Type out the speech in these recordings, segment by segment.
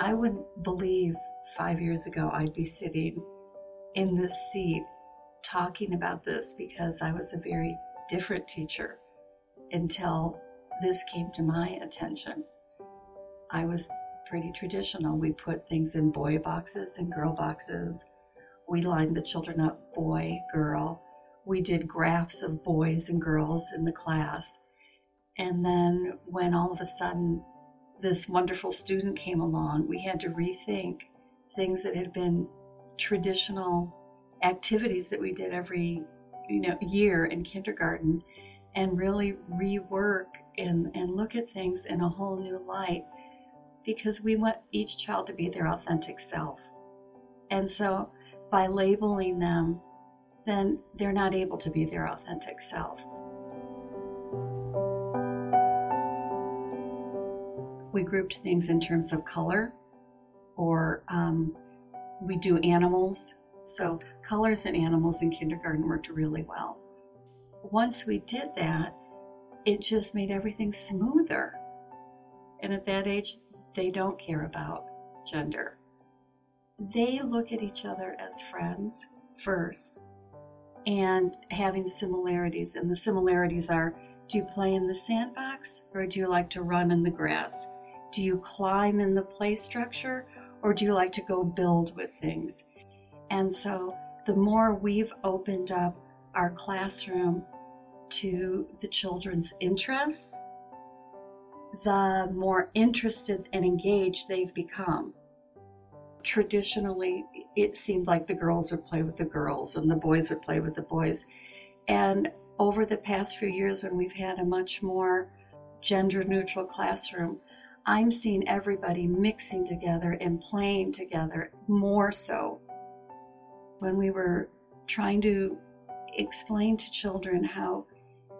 I wouldn't believe five years ago I'd be sitting in this seat talking about this because I was a very different teacher until this came to my attention. I was pretty traditional. We put things in boy boxes and girl boxes. We lined the children up boy, girl. We did graphs of boys and girls in the class. And then when all of a sudden this wonderful student came along, we had to rethink things that had been traditional activities that we did every you know year in kindergarten and really rework and, and look at things in a whole new light because we want each child to be their authentic self. And so by labeling them, then they're not able to be their authentic self. We grouped things in terms of color, or um, we do animals. So, colors and animals in kindergarten worked really well. Once we did that, it just made everything smoother. And at that age, they don't care about gender. They look at each other as friends first and having similarities. And the similarities are do you play in the sandbox or do you like to run in the grass? Do you climb in the play structure or do you like to go build with things? And so the more we've opened up our classroom to the children's interests, the more interested and engaged they've become. Traditionally, it seemed like the girls would play with the girls and the boys would play with the boys. And over the past few years, when we've had a much more gender neutral classroom, I'm seeing everybody mixing together and playing together more so. When we were trying to explain to children how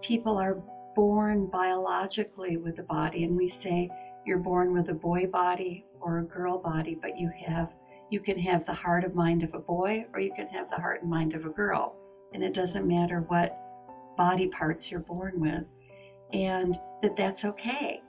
people are born biologically with a body, and we say you're born with a boy body or a girl body, but you have you can have the heart and mind of a boy or you can have the heart and mind of a girl. And it doesn't matter what body parts you're born with. And that that's okay.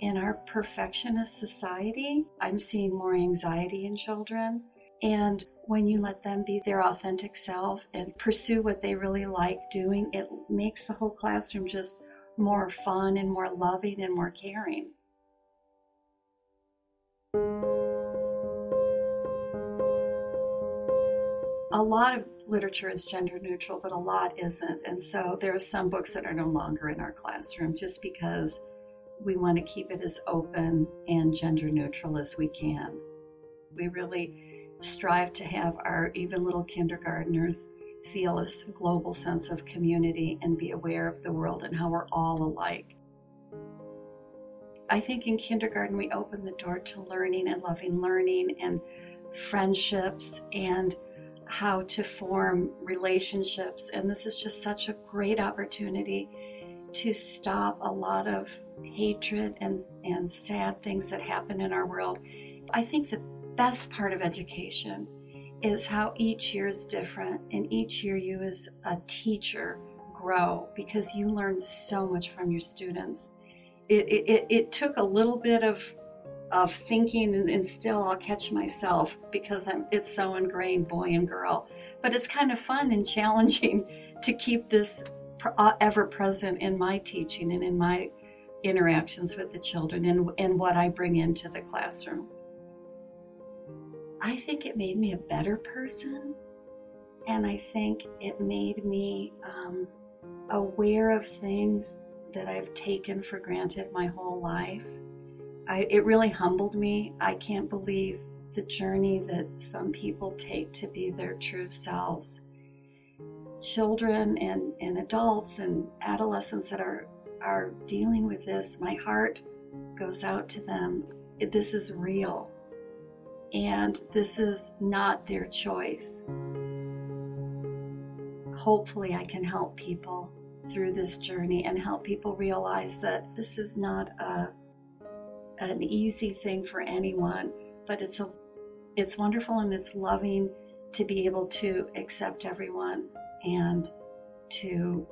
In our perfectionist society, I'm seeing more anxiety in children. And when you let them be their authentic self and pursue what they really like doing, it makes the whole classroom just more fun and more loving and more caring. A lot of literature is gender neutral, but a lot isn't. And so there are some books that are no longer in our classroom just because we want to keep it as open and gender neutral as we can. We really strive to have our even little kindergartners feel a global sense of community and be aware of the world and how we're all alike. I think in kindergarten we open the door to learning and loving learning and friendships and how to form relationships. And this is just such a great opportunity to stop a lot of hatred and, and sad things that happen in our world. I think the best part of education is how each year is different, and each year you, as a teacher, grow because you learn so much from your students. It, it, it took a little bit of of thinking and, and, still I'll catch myself because I'm, it's so ingrained boy and girl. But it's kind of fun and challenging to keep this uh, ever present in my teaching and in my interactions with the children and, and what I bring into the classroom. I think it made me a better person. And I think it made me um, aware of things that I've taken for granted my whole life. I, it really humbled me. I can't believe the journey that some people take to be their true selves. Children and, and adults and adolescents that are, are dealing with this, my heart goes out to them. This is real and this is not their choice. Hopefully, I can help people through this journey and help people realize that this is not a, an easy thing for anyone, but it's a it's wonderful and it's loving to be able to accept everyone and to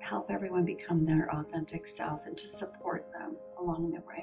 help everyone become their authentic self and to support them along the way.